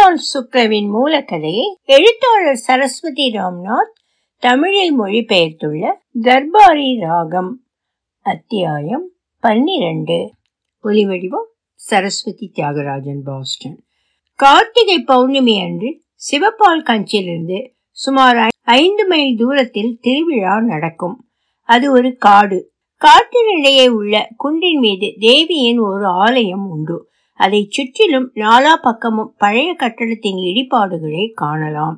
விஷால் சுக்லவின் மூலக்கதையை எழுத்தாளர் சரஸ்வதி ராம்நாத் தமிழில் மொழிபெயர்த்துள்ள தர்பாரி ராகம் அத்தியாயம் பன்னிரண்டு. ஒலிவடிவம் சரஸ்வதி தியாகராஜன் பாஸ்டன். கார்த்திகை பௌர்ணமி அன்று சிவபால் கஞ்சியிலிருந்து சுமார் ஐந்து மைல் தூரத்தில் திருவிழா நடக்கும். அது ஒரு காடு. காட்டினிடையே உள்ள குன்றின் மீது தேவியின் ஒரு ஆலயம் உண்டு. அதை சுற்றிலும் நாலா பக்கமும் பழைய கட்டடத்தின் இடிபாடுகளை காணலாம்.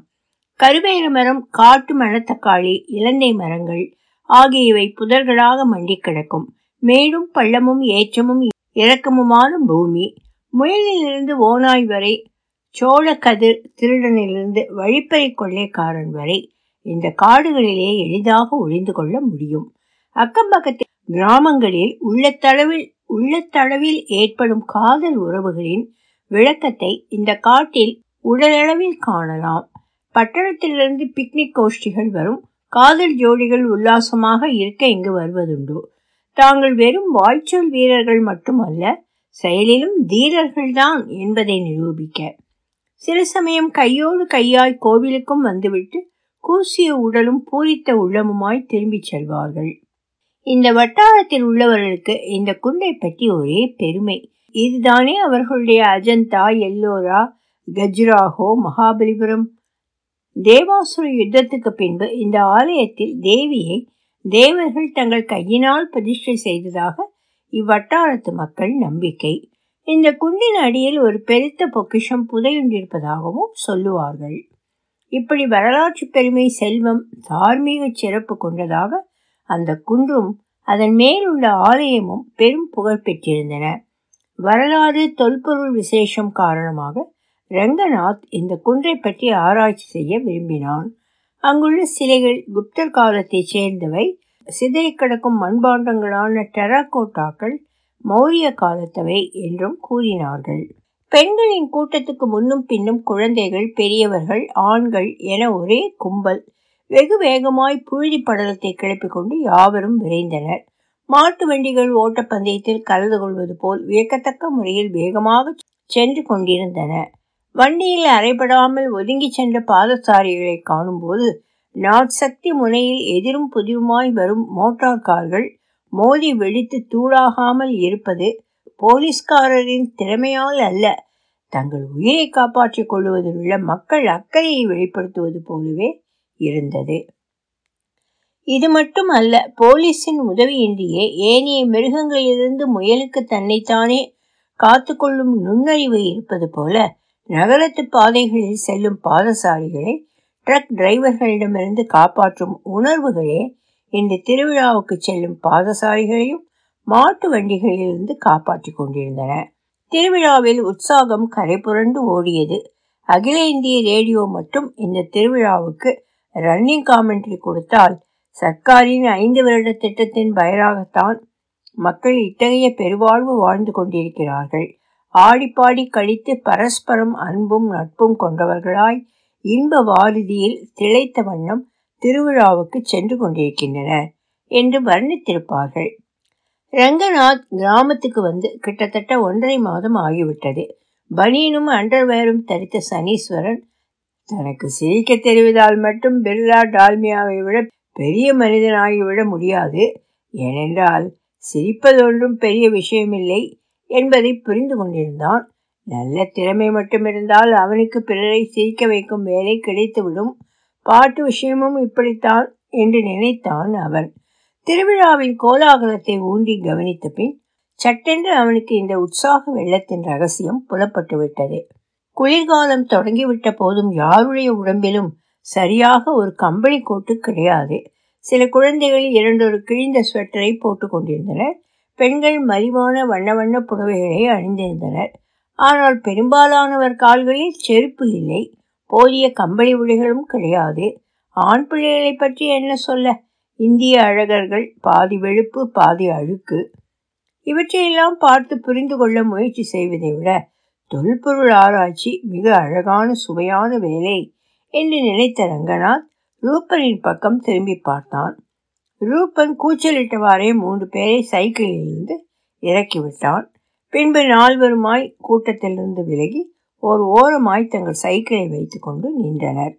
கருவேல மரம் காட்டு மணத்தக்காளி இலந்தை மரங்கள் ஆகியவை புதர்களாக மண்டி கிடக்கும். மேடும் பள்ளமும் ஏற்றமும் இறக்கமுமான பூமி. முயலிலிருந்து ஓனாய் வரை சோழ கதிர் திருடனிலிருந்து வழிப்பறை கொள்ளைக்காரன் வரை இந்த காடுகளிலே எளிதாக ஒளிந்து கொள்ள முடியும். அக்கம்பக்கத்தில் கிராமங்களில் உள்ளத்தளவில் உள்ளத்தளவில் ஏற்படும் காதல் உறவுகளின் விளக்கத்தை இந்த காட்டில் உடலளவில் காணலாம். பட்டணத்திலிருந்து பிக்னிக் கோஷ்டிகள் வரும். காதல் ஜோடிகள் உல்லாசமாக இருக்க இங்கு வருவதுண்டு. தாங்கள் வெறும் வாய்ச்சொல் வீரர்கள் மட்டுமல்ல செயலிலும் தீரர்கள்தான் என்பதை நிரூபிக்க. சில சமயம் கையோடு கையாய் கோவிலுக்கும் வந்துவிட்டு கூசிய உடலும் பூரித்த உள்ளமுமாய் திரும்பிச் செல்வார்கள். இந்த வட்டாரத்தில் உள்ளவர்களுக்கு இந்த குண்டை பற்றி ஒரே பெருமை. இதுதானே அவர்களுடைய அஜந்தா எல்லோரா கஜ்ராஹோ மகாபலிபுரம். தேவாசுர யுத்தத்துக்கு பின்பு இந்த ஆலயத்தில் தேவியை தேவர்கள் தங்கள் கையினால் பிரதிஷ்டை செய்ததாக இவ்வட்டாரத்து மக்கள் நம்பிக்கை. இந்த குண்டின் அடியில் ஒரு பெருத்த பொக்கிஷம் புதையுண்டிருப்பதாகவும் சொல்லுவார்கள். இப்படி வரலாற்று பெருமை செல்வம் தார்மீக சிறப்பு கொண்டதாக அந்த குன்றும் அதன் மேலுள்ள ஆலயமும் பெரும் புகழ் பெற்றிருந்தன. வரலாறு தொல்பொருள் விசேஷம் காரணமாக ரங்கநாத் இந்த குன்றை பற்றி ஆராய்ச்சி செய்ய விரும்பினான். அங்குள்ள சிலைகள் குப்தர் காலத்தைச் சேர்ந்தவை. சிதறி கிடக்கும் மண்பாண்டங்களான டெராகோட்டாக்கள் மௌரிய காலத்தவை என்றும் கூறினார்கள். பெண்களின் கூட்டத்துக்கு முன்னும் பின்னும் குழந்தைகள் பெரியவர்கள் ஆண்கள் என ஒரே கும்பல் வெகு வேகமாய் புழுதி படலத்தை கிளப்பிக் கொண்டு யாவரும் விரைந்தனர். மாட்டு வண்டிகள் ஓட்டப்பந்தயத்தில் கலந்து கொள்வது போல் வியக்கத்தக்க முறையில் வேகமாக சென்று கொண்டிருந்தன. வண்டியில் அறைபடாமல் ஒதுங்கி சென்ற பாதசாரிகளை காணும்போது நாட்சக்தி முனையில் எதிரும் புதிருமாய் வரும் மோட்டார் கார்கள் மோதி வெடித்து தூளாகாமல் இருப்பது போலீஸ்காரரின் திறமையால் அல்ல. தங்கள் உயிரை காப்பாற்றிக் கொள்வதில் உள்ள மக்கள் அக்கறையை வெளிப்படுத்துவது போலவே இருந்தது. இது மட்டும் அல்ல போலீஸின் உதவியின்றியே ஏனைய மிருகங்களிலிருந்து முயலுக்கு தன்னைத்தானே காத்து கொள்ளும் நுண்ணறிவு இருப்பது போல நகரத்து பாதைகளில் செல்லும் பாதசாரிகளை ட்ரக் டிரைவர்களிடமிருந்து காப்பாற்றும் உணர்வுகளே இந்த திருவிழாவுக்கு செல்லும் பாதசாரிகளையும் மாட்டு வண்டிகளிலிருந்து காப்பாற்றி கொண்டிருந்தன. திருவிழாவில் உற்சாகம் கரை புரண்டு ஓடியது. அகில இந்திய ரேடியோ மட்டும் இந்த திருவிழாவுக்கு ரன்னிங் காமெண்ட்ரி கொடுத்தால் சர்க்காரின் ஐந்து வருட திட்டத்தின் பயராகத்தான் மக்கள் இத்தகைய பெருவாழ்வு வாழ்ந்து கொண்டிருக்கிறார்கள். ஆடிப்பாடி கழித்து பரஸ்பரம் அன்பும் நட்பும் கொண்டவர்களாய் இன்ப வாரிதியில் திளைத்த வண்ணம் திருவிழாவுக்கு சென்று கொண்டிருக்கின்றனர் என்று வர்ணித்திருப்பார்கள். ரங்கநாத் கிராமத்துக்கு வந்து கிட்டத்தட்ட ஒன்றரை மாதம் ஆகிவிட்டது. பனியனும் அண்டர்வேரும் தரித்த சனீஸ்வரன் தனக்கு சிரிக்க தெரிவதால் மட்டும் பிர்லா டால்மியாவை விட பெரிய மனிதனாகிவிட முடியாது. ஏனென்றால் சிரிப்பதொன்றும் பெரிய விஷயமில்லை என்பதை புரிந்து கொண்டிருந்தான். நல்ல திறமை மட்டும் இருந்தால் அவனுக்கு பிறரை சிரிக்க வைக்கும் வேலை கிடைத்துவிடும். பாட்டு விஷயமும் இப்படித்தான் என்று நினைத்தான் அவன். திருவிழாவின் கோலாகலத்தை ஊன்றி கவனித்த பின் சட்டென்று அவனுக்கு இந்த உற்சாக வெள்ளத்தின் ரகசியம் புலப்பட்டு விட்டது குளிர்காலம் தொடங்கிவிட்ட போதும் யாருடைய உடம்பிலும் சரியாக ஒரு கம்பளி கோட்டு கிடையாது. சில குழந்தைகள் இரண்டொரு கிழிந்த ஸ்வெட்டரை போட்டு கொண்டிருந்தனர். பெண்கள் மலிவான வண்ண வண்ண புடவைகளை அணிந்திருந்தனர். ஆனால் பெரும்பாலானவர் கால்களில் செருப்பு இல்லை. போதிய கம்பளி உடைகளும் கிடையாது. ஆண் பிள்ளைகளை பற்றி என்ன சொல்ல? இந்திய அழகர்கள் பாதி வெளுப்பு பாதி அழுக்கு. இவற்றையெல்லாம் பார்த்து புரிந்து கொள்ள முயற்சி செய்வதை விட தொல்பொருள் ஆராய்ச்சி மிக அழகான சுவையான வேலை என்று நினைத்த ரங்கநாத் ரூபனின் பக்கம் திரும்பி பார்த்தான். ரூபன் கூச்சலிட்டவாறே மூன்று பேரை சைக்கிளிலிருந்து இறக்கிவிட்டான் பின்பு நால்வருமாய் கூட்டத்திலிருந்து விலகி ஓர் ஓரமாய் தங்கள் சைக்கிளை வைத்துக்கொண்டு நின்றனர்.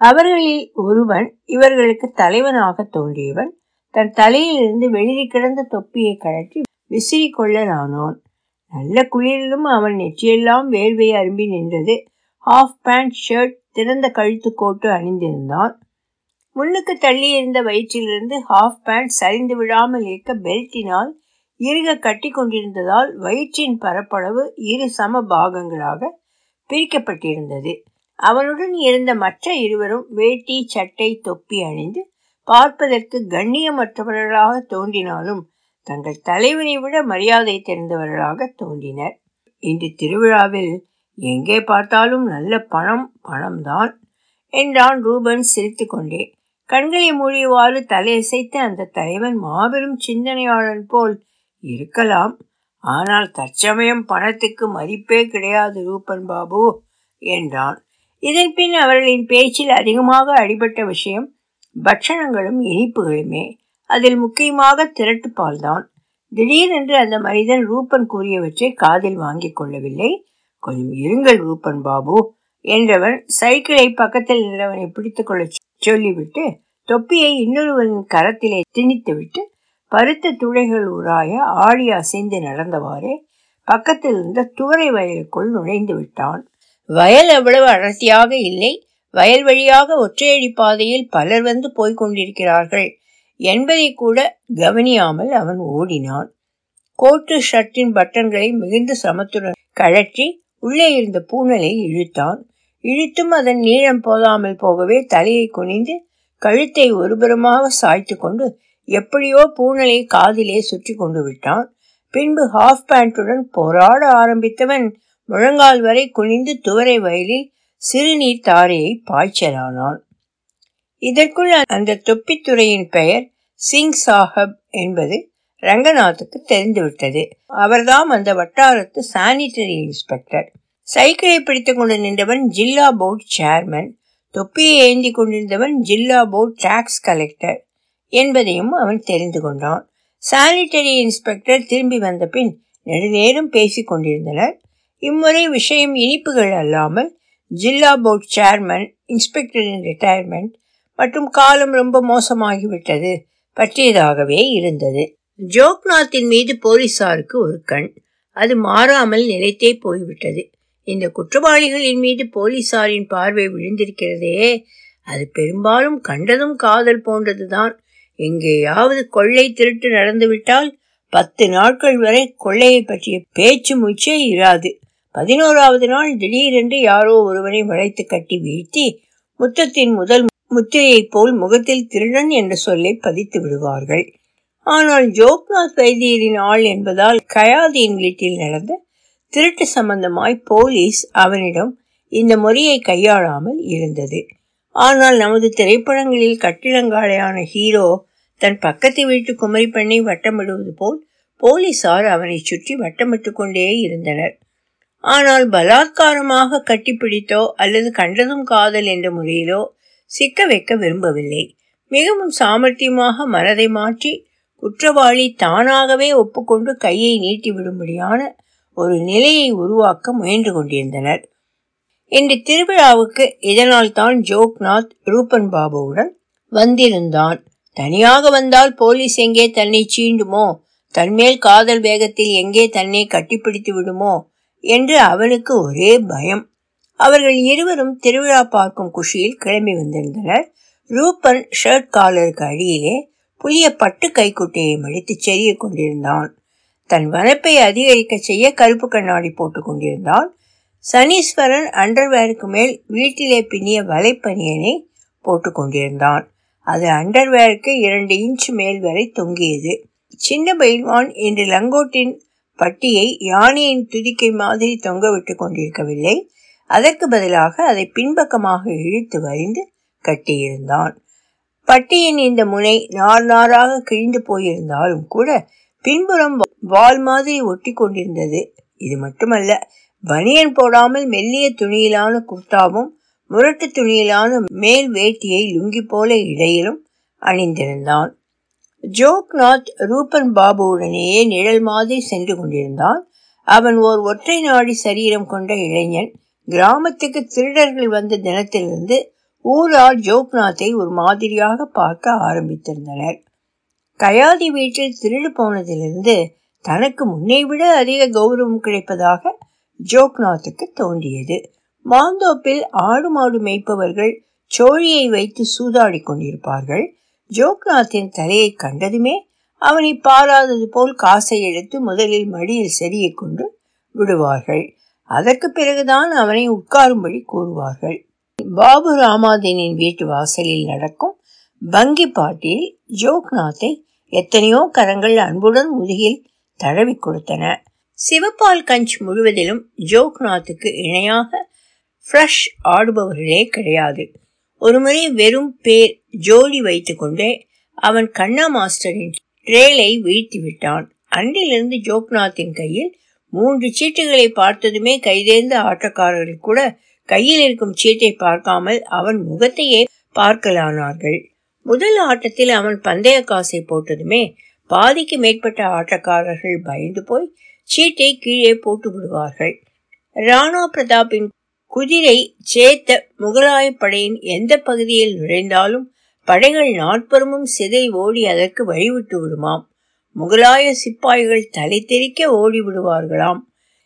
அவர்களில் ஒருவன் இவர்களுக்கு தலைவனாக தோன்றியவன். தன் தலையிலிருந்து வெளியே கிடந்த தொப்பியை கழற்றி விசிறிக்கொள்ளலானோன் நல்ல குளிரிலும் அவன் நெற்றியெல்லாம் வேர்வை அரும்பி நின்றது. ஹாஃப் பேண்ட் ஷர்ட் திறந்த கழுத்து கோட்டு அணிந்திருந்தான். முன்னுக்கு தள்ளி இருந்த வயிற்றிலிருந்து ஹாஃப் பேண்ட் சரிந்து விடாமல் இருக்க பெல்ட்டினால் இறுக கட்டி கொண்டிருந்ததால் வயிற்றின் பரப்பளவு இரு சம பாகங்களாக பிரிக்கப்பட்டிருந்தது. அவனுடன் இருந்த மற்ற இருவரும் வேட்டி சட்டை தொப்பி அணிந்து பார்ப்பதற்கு கண்ணியமற்றவர்களாக தோன்றினாலும் தங்கள் தலைவனை விட மரியாதை தெரிந்தவர்களாக தோன்றினர். இன்று திருவிழாவில் எங்கே பார்த்தாலும் நல்ல பணம் பணம்தான் என்றான் ரூபன் சிரித்துக்கொண்டே. கண்களை மூடியவாறு தலையசைத்து அந்த தலைவன் மாபெரும் சிந்தனையாளன் போல் இருக்கலாம். ஆனால் தற்சமயம் பணத்துக்கு மதிப்பே கிடையாது ரூபன் பாபு என்றான். இதன் பின் அவர்களின் பேச்சில் அதிகமாக அடிபட்ட விஷயம் பட்சணங்களும் இனிப்புகளுமே. அதில் முக்கியமாக திரட்டுப்பால்தான் திடீரென்று அந்த மனிதன் ரூபன் கூறியவற்றை காதில் வாங்கிக் கொள்ளவில்லை. கொஞ்சம் இருங்கள் ரூபன் பாபு என்றவன் சைக்கிளை பக்கத்தில் நின்றவனை பிடித்துக் கொள்ள சொல்லிவிட்டு தொப்பியை இன்னொருவரின் கரத்திலே திணித்துவிட்டு பருத்த துளைகள் உராய ஆடி அசைந்து நடந்தவாறே பக்கத்தில் இருந்த துவரை வயலுக்குள் நுழைந்து விட்டான். வயல் அவ்வளவு அடர்த்தியாக இல்லை. வயல் வழியாக ஒற்றையடி பாதையில் பலர் வந்து போய்க் கொண்டிருக்கிறார்கள். என்பதை கூட கவனியாமல் அவன் ஓடினான். கோட்டு ஷர்ட்டின் பட்டன்களை மிகுந்த சமத்துடன் கழற்றி உள்ளே இருந்த பூனலை இழுத்தான். இழுத்தும் அதன் நீளம் போதாமல் போகவே தலையை குனிந்து கழுத்தை ஒருபுறமாக சாய்த்து கொண்டு எப்படியோ பூனலை காதிலே சுற்றி கொண்டு விட்டான். பின்பு ஹாஃப் பேண்ட்டுடன் போராட ஆரம்பித்தவன் முழங்கால் வரை குனிந்து துவரை வயலில் சிறுநீர் தாரையை பாய்ச்சலானான். இதற்குள் அந்த தொப்பித்துறையின் பெயர் சிங் சாஹப் என்பது ரங்கநாத்துக்கு தெரிந்துவிட்டது. அவர்தான் அந்த வட்டாரத்து சானிட்டரி இன்ஸ்பெக்டர். சைக்கிளை பிடித்துக் கொண்டு நின்றவன் ஜில்லா போர்டு சேர்மன். தொப்பியை ஏந்தி கொண்டிருந்தவன் ஜில்லா போர்டு டாக்ஸ் கலெக்டர் என்பதையும் அவன் தெரிந்து கொண்டான். சானிட்டரி இன்ஸ்பெக்டர் திரும்பி வந்த பின் நெடுநேரம் பேசிக் கொண்டிருந்தனர். இம்முறை விஷயம் இனிப்புகள் அல்லாமல் ஜில்லா போர்டு சேர்மன் இன்ஸ்பெக்டரின் ரிட்டையர்மெண்ட் மற்றும் காலம் ரொம்ப மோசமாகிவிட்டது. பற்றியதாகவே இருந்தது. ஜோக்நாத்தின் மீது போலீசாருக்கு ஒரு கண். அது மாறாமல் நிலைத்தே போய்விட்டது. இந்த குற்றவாளிகளின் மீது போலீசாரின் பார்வை விழுந்திருக்கிறதே. அது பெரும்பாலும் கண்டதும் காதல் போன்றதுதான். எங்கேயாவது கொள்ளை திருட்டு நடந்துவிட்டால் பத்து நாட்கள் வரை கொள்ளையை பற்றிய பேச்சு மூச்சே இராது. பதினோராவது நாள் திடீரென்று யாரோ ஒருவரை வளைத்து கட்டி வீழ்த்தி முத்தத்தின் முதல் முத்திரையைப் போல் முகத்தில் திருடன் என்ற சொல்லை பதித்து விடுவார்கள். ஆனால் ஜோக்நாத் வைத்தியரின் ஆள் என்பதால் கயாதியின் வீட்டில் நடந்த திருட்டு சம்பந்தமாய் போலீஸ் அவனிடம் இந்த முறையை கையாளாமல் இருந்தது. ஆனால் நமது திரைப்படங்களில் கட்டிடங்காளையான ஹீரோ தன் பக்கத்து வீட்டு குமரி பெண்ணை வட்டமிடுவது போல் போலீசார் அவனை சுற்றி வட்டமிட்டு கொண்டே இருந்தனர். ஆனால் பலாத்காரமாக கட்டிப்பிடித்தோ அல்லது கண்டதும் காதல் என்ற முறையிலோ சிக்க வைக்க விரும்பவில்லை. மிகவும் சாமர்த்தியமாக மனதை மாற்றி குற்றவாளி தானாகவே ஒப்புக்கொண்டு கையை நீட்டி விடும்படியான ஒரு நிலையை உருவாக்க முயன்று கொண்டிருந்தனர். இந்த திருவிழாவுக்கு இதனால் தான் ஜோக்நாத் ரூபன் பாபுவுடன் வந்திருந்தான். தனியாக வந்தால் போலீஸ் எங்கே தன்னை சீண்டுமோ? தன்மேல் காதல் வேகத்தில் எங்கே தன்னை கட்டிப்பிடித்து விடுமோ? என்று அவனுக்கு ஒரே பயம். அவர்கள் இருவரும் திருவிழா பார்க்கும் குஷியில் கிளம்பி வந்திருந்தனர். ரூபன் ஷர்ட் காலருக்கு அடியிலே புதிய பட்டு கைக்குட்டையை மடித்து செறிய கொண்டிருந்தான். தன் வனப்பை அதிகரிக்க செய்ய கருப்பு கண்ணாடி போட்டுக் கொண்டிருந்தான். சனீஸ்வரன் அண்டர்வேருக்கு மேல் வீட்டிலே பின்னிய வலைப்பனியனை போட்டுக் கொண்டிருந்தான். அது அண்டர்வேருக்கு இரண்டு இன்ச் மேல் வரை தொங்கியது. சின்ன பயில்வான் இன்று லங்கோட்டின் பட்டியை யானையின் துதிக்கை மாதிரி தொங்க விட்டு கொண்டிருக்கவில்லை. அதற்கு பதிலாக அதை பின்பக்கமாக இழுத்து வரிந்து கட்டியிருந்தான். பட்டியின் இந்த முனை நார் நாராக கிழிந்து போயிருந்தாலும் கூட பின்புறம் வால் மாதிரி ஒட்டி கொண்டிருந்தது. இது மட்டுமல்ல பனியன் போடாமல் மெல்லிய துணியிலான குர்தாவும் முரட்டு துணியிலான மேல் வேட்டியை லுங்கி போல இடையிலும் அணிந்திருந்தான். ஜோக்நாத் ரூபன் பாபுவுடனேயே நிழல் மாதிரி சென்று கொண்டிருந்தான். அவன் ஓர் ஒற்றை நாடி சரீரம் கொண்ட இளைஞன். கிராமத்துக்கு திருடர்கள் வந்த தினத்திலிருந்து ஊரார் ஜோக்நாத்தை ஒரு மாதிரியாக பார்க்க ஆரம்பித்திருந்தனர். கயாதி வீட்டில் திருடு போனதிலிருந்து தனக்கு முன்னை விட அதிக கௌரவம் கிடைப்பதாக ஜோக்நாத்துக்கு தோன்றியது. மாந்தோப்பில் ஆடு மாடு மேய்ப்பவர்கள் சோழியை வைத்து சூதாடி கொண்டிருப்பார்கள். ஜோக்நாத்தின் தலையை கண்டதுமே அவனை பாராதது போல் காசை எடுத்து முதலில் மடியில் செறியை கொண்டு விடுவார்கள். அதற்கு பிறகுதான் அவனை உட்காரும்படி கூறுவார்கள். பாபு ராமாதீனின் வீட்டு வாசலில் நடக்கும் பங்கி பாட்டில் ஜோக்நாத்தை எத்தனையோ கரங்கள் அன்புடன் முதுகில் தடவி கொடுத்தன. சிவப்பால் கஞ்ச் முழுவதிலும் ஜோக்நாத்துக்கு இணையாக ஃப்ரெஷ் ஆடுபவர்களே கிடையாது. ஒருமுறை வெறும் பேர் ஜோடி வைத்துக்கொண்டே அவன் கண்ணா மாஸ்டரின் ட்ரேலை வீழ்த்தி விட்டான். அன்றிலிருந்து ஜோக்நாத்தின் கையில் மூன்று சீட்டுகளை பார்த்ததுமே கைதேர்ந்த ஆட்டக்காரர்கள் கூட கையில் இருக்கும் சீட்டை பார்க்காமல் அவன் முகத்தையே பார்க்கலானார்கள். முதல் ஆட்டத்தில் அவன் பந்தய காசை போட்டதுமே பாதிக்கு மேற்பட்ட ஆட்டக்காரர்கள் பயந்து போய் சீட்டை கீழே போட்டு விடுவார்கள். ராணா பிரதாப்பின் குதிரை சேத்த முகலாய படையின் எந்த பகுதியில் நுழைந்தாலும் படைகள் நாற்புறமும் சிதை ஓடி அதற்கு வழிவிட்டு விடுமாம். முகலாய சிப்பாய்கள் தலை தெறிக்க ஓடிவிடுவார்களாம்.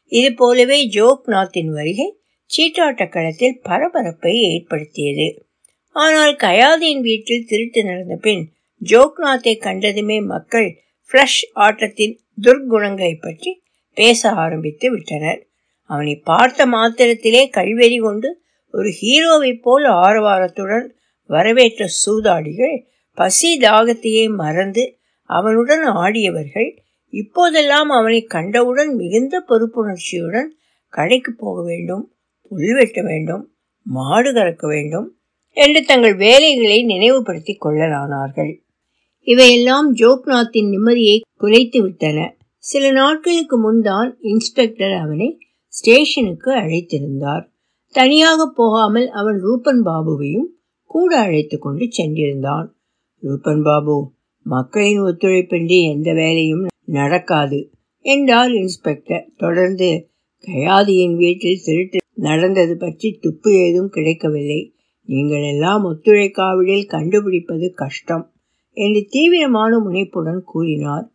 இது போலவே ஜோக்நாத்தின் வருகை சீட்டாட்ட களத்தில் பரபரப்பை ஏற்படுத்தியது. ஆனால் கயாதியின் வீட்டில் திருட்டு நடந்த பின் ஜோக்நாத்தை கண்டதுமே மக்கள் ஃப்ளஷ் ஆட்டத்தின் துர்க்குணங்களை பற்றி பேச ஆரம்பித்து விட்டனர். அவனை பார்த்த மாத்திரத்திலே கல்வெறி கொண்டு ஒரு ஹீரோவைப் போல் ஆரவாரத்துடன் வரவேற்ற சூதாடிகள் பசி தாகத்தையே மறந்து அவனுடன் ஆடியவர்கள் இப்போதெல்லாம் அவனை கண்டவுடன் மிகுந்த பொறுப்புணர்ச்சியுடன் கடைக்கு போக வேண்டும் புல் வெட்ட வேண்டும் மாடு கறக்க வேண்டும் என்று தங்கள் வேலைகளை நினைவுபடுத்தி கொள்ளலானார்கள். இவையெல்லாம் ஜோக்நாத்தின் நிம்மதியை குலைத்து விட்டன. சில நாட்களுக்கு முன்தான் இன்ஸ்பெக்டர் அவனை ஸ்டேஷனுக்கு அழைத்திருந்தார். தனியாக போகாமல் அவன் ரூபன் பாபுவையும் கூட அழைத்து கொண்டு சென்றிருந்தான். ரூபன் பாபு மக்களின் ஒத்துழைப்பின்றி எந்த வேலையும் நடக்காது என்றார் இன்ஸ்பெக்டர். தொடர்ந்து கயாதியின் வீட்டில் திருட்டு நடந்தது பற்றி துப்பு ஏதும் கிடைக்கவில்லை. நீங்கள் எல்லாம் ஒத்துழைக்காவிடில் கண்டுபிடிப்பது கஷ்டம் என்று தீவிரமான முனைப்புடன் கூறினார்.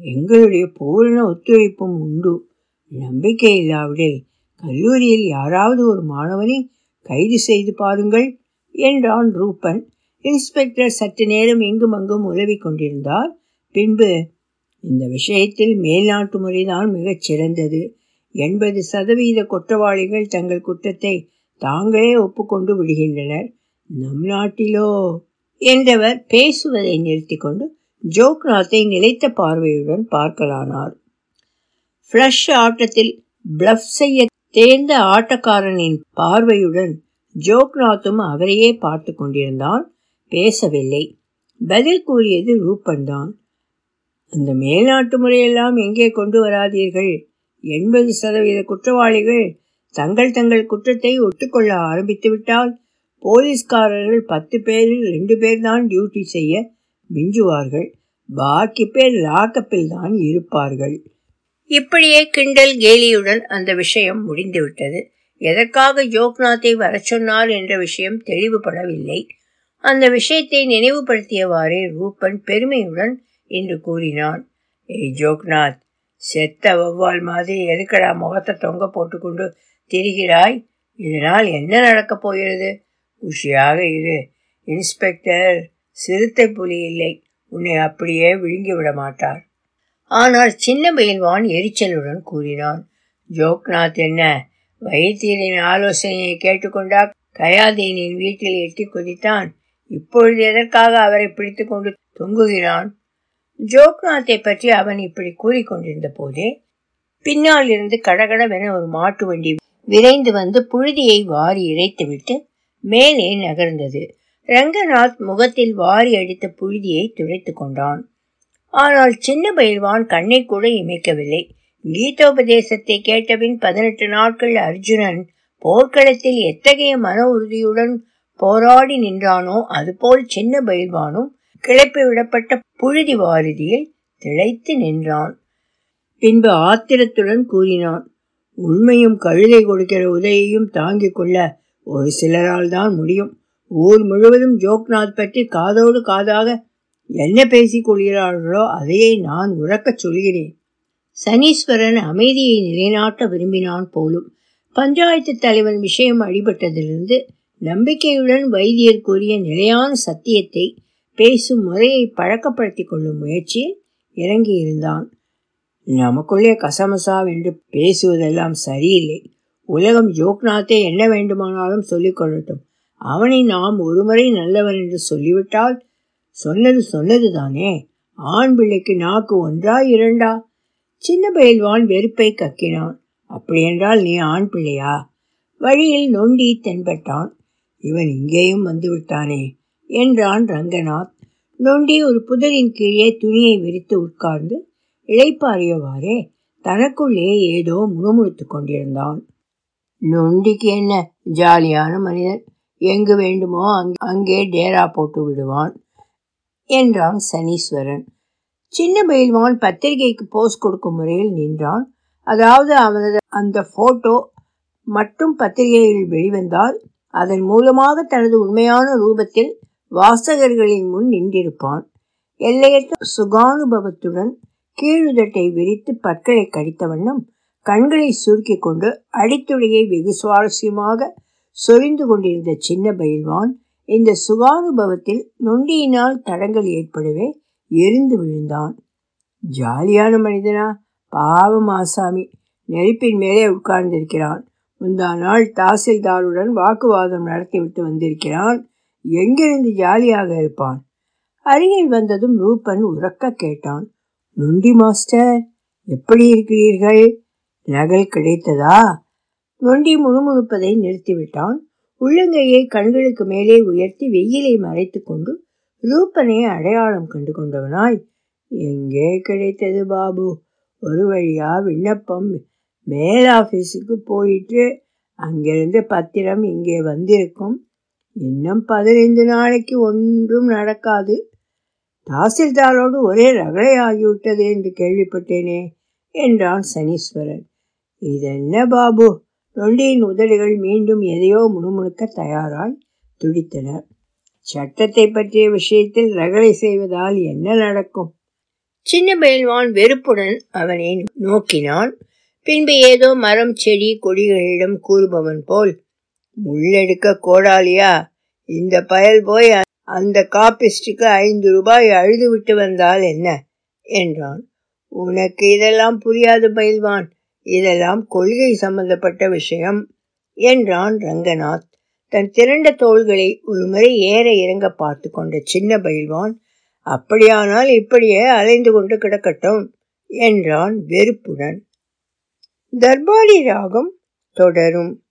எங்களுடைய பூரண ஒத்துழைப்பும் உண்டு. நம்பிக்கை இல்லாவிடில் கல்லூரியில் யாராவது ஒரு மாணவனை கைது செய்து பாருங்கள் என்றான் ரூபன். இன்ஸ்பெக்டர் சற்று நேரம் இங்கும் அங்கும் உதவி கொண்டிருந்தார். பின்பு இந்த விஷயத்தில் மேல்நாட்டு முறைதான் மிகச் சிறந்தது. எண்பது சதவீத குற்றவாளிகள் தங்கள் குற்றத்தை தாங்களே ஒப்புக்கொண்டு விடுகின்றனர். நம் நாட்டிலோ? என்றவர் பேசுவதை நிறுத்தி கொண்டு ஜோக்நாத்தை நிலைத்த பார்வையுடன் பார்க்கலானார். ஃப்ளஷ் ஆட்டத்தில் பிளஃப் செய்ய தேர்ந்த ஆட்டக்காரனின் பார்வையுடன் ஜோக்நாத்தும் அவரையே பார்த்து கொண்டிருந்தான். பேசவில்லை. பதில் கூறியது ரூபன்தான். அந்த மேல்நாட்டு முறையெல்லாம் எங்கே கொண்டு வராதீர்கள்? எண்பது சதவீத குற்றவாளிகள் தங்கள் தங்கள் குற்றத்தை ஒட்டுக்கொள்ள ஆரம்பித்துவிட்டால் போலீஸ்காரர்கள் பத்து பேரில் ரெண்டு பேர் தான் டியூட்டி செய்ய மிஞ்சுவார்கள். பாக்கி பேர் லாக்கப்பில் தான் இருப்பார்கள். இப்படியே கிண்டல் கேலியுடன் அந்த விஷயம் முடிந்துவிட்டது. எதற்காக ஜோக்நாத்தை வர சொன்னார் என்ற விஷயம் தெளிவுபடவில்லை. அந்த விஷயத்தை நினைவுபடுத்தியவாறே ரூபன் பெருமையுடன் என்று கூறினான். ஏய் ஜோக்நாத் செத்த வௌவால் மாதிரி எதுக்கடா முகத்தை தொங்க போட்டுக்கொண்டு திரிகிறாய்? இதனால் என்ன நடக்கப் போகிறது? குஷியாக இரு. இன்ஸ்பெக்டர் சிறுத்தை புலி இல்லை. உன்னை அப்படியே விழுங்கி விட மாட்டார். ஆனால் சின்ன பயில்வான் எரிச்சலுடன் கூறினான். ஜோக்நாத் என்ன? வைத்தியரின் ஆலோசனையை கேட்டுக்கொண்டா கயாதீனின் வீட்டில் எட்டி குதித்தான்? இப்பொழுது எதற்காக அவரை பிடித்து கொண்டு தொங்குகிறான்? ஜோக்நாத்தை பற்றி அவன் இப்படி கூறிக்கொண்டிருந்த போதே பின்னால் இருந்து கடகடவென ஒரு மாட்டு வண்டி விரைந்து வந்து புழுதியை வாரி இறைத்துவிட்டு மேலே நகர்ந்தது. ரங்கநாத் முகத்தில் வாரி அடித்த புழுதியை துடைத்து கொண்டான். ஆனால் சின்ன பயில்வான் கண்ணை கூட இமைக்கவில்லை. கீதோபதேசத்தை கேட்டபின் பதினெட்டு நாட்கள் அர்ஜுனன் போர்க்களத்தில் எத்தகைய மன உறுதியுடன் போராடி நின்றானோ அதுபோல் சின்ன பயில்வானும் கிளப்பி விடப்பட்ட புழுதி வாரிதியில் திளைத்து நின்றான். பின்பு ஆத்திரத்துடன் கூறினான் உண்மையும் கழுதை கொடுக்கிற உதவியையும் தாங்கிக் கொள்ள ஒரு சிலரால் தான் முடியும். ஊர் முழுவதும் ஜோக்நாத் பற்றி காதோடு காதாக என்ன பேசிக் கொள்கிறார்களோ அதையே நான் உறக்கச் சொல்கிறேன். சனீஸ்வரன் அமைதியை நிலைநாட்ட விரும்பினான் போலும் பஞ்சாயத்து தலைவன் விஷயம் அடிபட்டதிலிருந்து நம்பிக்கையுடன் வைத்தியர் கூறிய நிலையான சத்தியத்தை பேசும் முறையை பழக்கப்படுத்தி கொள்ளும் முயற்சியில் இறங்கியிருந்தான். நமக்குள்ளே கசமசாவென்று பேசுவதெல்லாம் சரியில்லை. உலகம் ஜோக்நாத்தை என்ன வேண்டுமானாலும் சொல்லிக்கொள்ளட்டும் அவனை நாம் ஒருமுறை நல்லவன் என்று சொல்லிவிட்டால் சொன்னது சொன்னது தானே ஆண் பிள்ளைக்கு நாக்கு ஒன்றா இரண்டா? சின்ன பயில்வான் வெறுப்பை கக்கினான். அப்படியென்றால் நீ ஆண் பிள்ளையா? வழியில் நொண்டி தென்பட்டான். இவன் இங்கேயும் வந்து விட்டானே என்றான் ரங்கநாத். நொண்டி ஒரு புதரின் கீழே துணியை விரித்து உட்கார்ந்து இழைப்பாரியவாறே தனக்குள்ளே ஏதோ முணுமுணுத்துக் கொண்டிருந்தான். நொண்டிக்கு என்ன ஜாலியான மனிதன். எங்கு வேண்டுமோ அங்கே டேரா போட்டு விடுவான் என்றான் சனீஸ்வரன். சின்ன பயில்வான் பத்திரிகைக்கு போஸ்ட் கொடுக்கும் முறையில் நின்றான். அதாவது அவனது அந்த போட்டோ மட்டும் பத்திரிகையில் வெளிவந்தால் அதன் மூலமாக தனது உண்மையான ரூபத்தில் வாசகர்களின் முன் நின்றிருப்பான். எல்லையற்ற சுகானுபவத்துடன் கீழுதட்டை விரித்து பற்களை கடித்த வண்ணம் கண்களை சுருக்கிக் கொண்டு அடித்துடையை வெகு சுவாரஸ்யமாக சொரிந்து கொண்டிருந்த சின்ன பயில்வான் இந்த சுகானுபவத்தில் நொண்டியினால் தடங்கள் ஏற்படவே எரிந்து விழுந்தான். ஜாலியான மனிதனா பாவம் ஆசாமி நெருப்பின் மேலே உட்கார்ந்திருக்கிறான். முந்தா நாள் தாசில்தாருடன் வாக்குவாதம் நடத்திவிட்டு வந்திருக்கிறான். எங்கிருந்து ஜாலியாக இருப்பான்? அருகில் வந்ததும் ரூபன் உறக்க கேட்டான். நொண்டி மாஸ்டர் எப்படி இருக்கிறீர்கள்? நகல் கிடைத்ததா? நொண்டி முணுமுணுப்பதை நிறுத்திவிட்டான். உள்ளங்கையை கண்களுக்கு மேலே உயர்த்தி வெயிலை மறைத்து கொண்டு ரூபனை அடையாளம் கண்டு கொண்டவனாய் எங்கே கிடைத்தது பாபு? ஒரு வழியா விண்ணப்பம் மேல் ஆஃபீஸுக்கு போயிட்டு அங்கிருந்து பத்திரம் இங்கே வந்திருக்கும். இன்னும் பதினைந்து நாளைக்கு ஒன்றும் நடக்காது. தாசில்தாரோடு ஒரே ரகளை ஆகிவிட்டது என்று கேள்விப்பட்டேனே என்றான் சனீஸ்வரன். இதென்ன பாபு? நொண்டியின் உதடுகள் மீண்டும் எதையோ முணுமுணுக்க தயாராய் துடித்தன சட்டத்தை பற்றிய விஷயத்தில் ரகளை செய்வதால் என்ன நடக்கும்? சின்ன பயில்வான் வெறுப்புடன் அவனை நோக்கினான். பின்பு ஏதோ மரம் செடி கொடிகளிடம் கூறுபவன் போல் முள்ளெடுக்க கோடாலியா? இந்த பயல் போய் அந்த காப்பிஸ்டுக்கு ஐந்து ரூபாய் அழுது விட்டு வந்தால் என்ன? என்றான். உனக்கு இதெல்லாம் புரியாது பயில்வான். இதெல்லாம் கொள்கை சம்பந்தப்பட்ட விஷயம் என்றான் ரங்கநாத். தன் திரண்ட தோள்களை ஒருமுறை ஏற இறங்க பார்த்து கொண்ட சின்ன பயில்வான் அப்படியானால் இப்படியே அலைந்து கொண்டு கிடக்கட்டும் என்றான் வெறுப்புடன். தர்பாரி ராகம் தொடரும்.